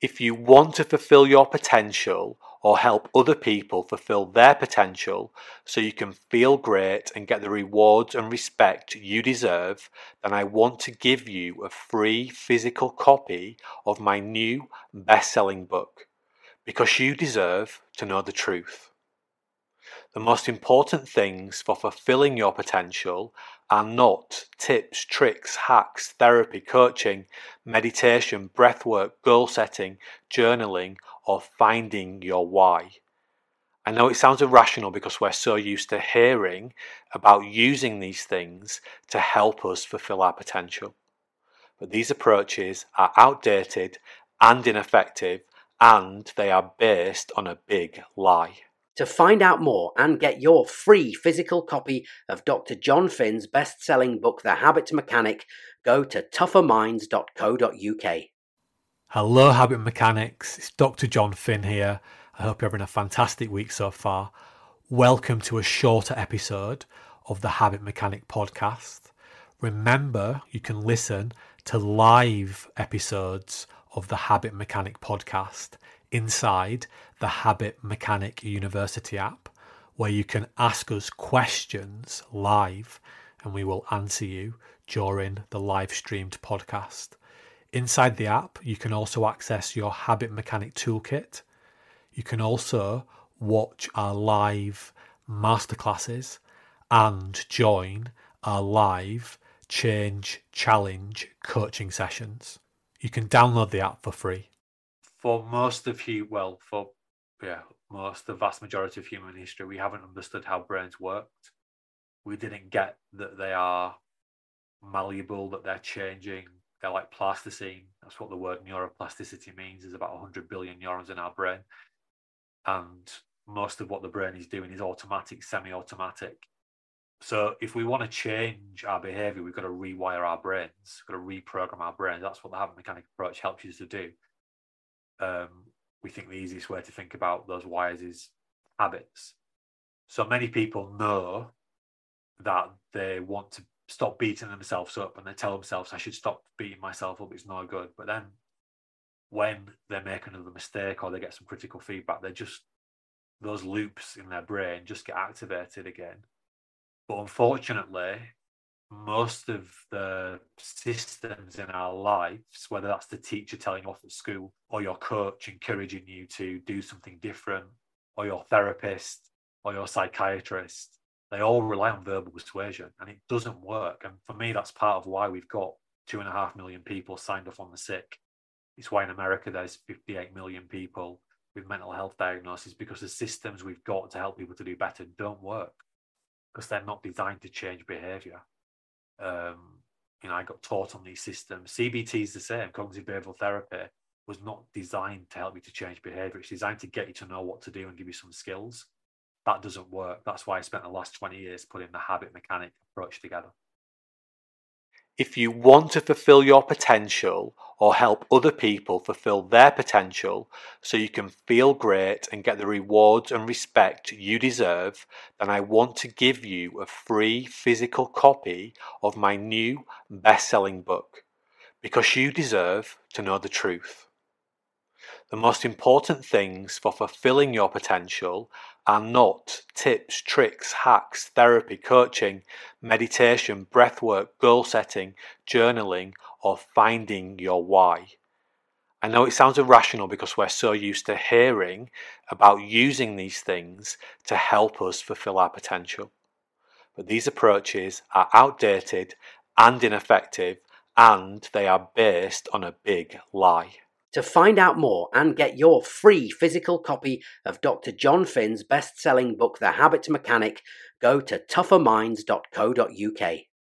If you want to fulfill your potential or help other people fulfill their potential so you can feel great and get the rewards and respect you deserve, then I want to give you a free physical copy of my new best selling book because you deserve to know the truth. The most important things for fulfilling your potential are not tips, tricks, hacks, therapy, coaching, meditation, breathwork, goal setting, journaling, or finding your why. I know it sounds irrational because we're so used to hearing about using these things to help us fulfill our potential. But these approaches are outdated and ineffective, and they are based on a big lie. To find out more and get your free physical copy of Dr. Jon Finn's best selling book, The Habit Mechanic, go to tougherminds.co.uk. Hello, Habit Mechanics. It's Dr. Jon Finn here. I hope you're having a fantastic week so far. Welcome to a shorter episode of the Habit Mechanic podcast. Remember, you can listen to live episodes of the Habit Mechanic podcast inside the Habit Mechanic University app, where you can ask us questions live and we will answer you during the live streamed podcast. Inside the app, you can also access your Habit Mechanic Toolkit. You can also watch our live masterclasses and join our live Change Challenge coaching sessions. You can download the app for free for most of you, well, for yeah, most the vast majority of human history, we haven't understood how brains worked. We didn't get that they are malleable, that they're changing. They're like plasticine. That's what the word neuroplasticity means. There's about 100 billion neurons in our brain. And most of what the brain is doing is automatic, semi automatic. So if we want to change our behavior, we've got to rewire our brains, we've got to reprogram our brains. That's what the habit mechanic approach helps you to do um, we think the easiest way to think about those wires is habits. So many people know that they want to stop beating themselves up and they tell themselves, I should stop beating myself up, it's no good. But then when they make another mistake or they get some critical feedback, they just, those loops in their brain just get activated again. But unfortunately, most of the systems in our lives, whether that's the teacher telling you off at school, or your coach encouraging you to do something different, or your therapist, or your psychiatrist, they all rely on verbal persuasion and it doesn't work. And for me, that's part of why we've got two and a half million people signed up on the sick. It's why in America there's 58 million people with mental health diagnoses because the systems we've got to help people to do better don't work because they're not designed to change behavior um, you know, I got taught on these systems. CBT is the same. Cognitive behavioral therapy was not designed to help you to change behavior. It's designed to get you to know what to do and give you some skills. That doesn't work. That's why I spent the last 20 years putting the habit mechanic approach together. If you want to fulfill your potential or help other people fulfill their potential so you can feel great and get the rewards and respect you deserve, then I want to give you a free physical copy of my new best selling book because you deserve to know the truth. The most important things for fulfilling your potential are not tips, tricks, hacks, therapy, coaching, meditation, breathwork, goal setting, journaling, or finding your why. I know it sounds irrational because we're so used to hearing about using these things to help us fulfill our potential. But these approaches are outdated and ineffective, and they are based on a big lie. To find out more and get your free physical copy of Dr. Jon Finn's best selling book, The Habit Mechanic, go to tougherminds.co.uk.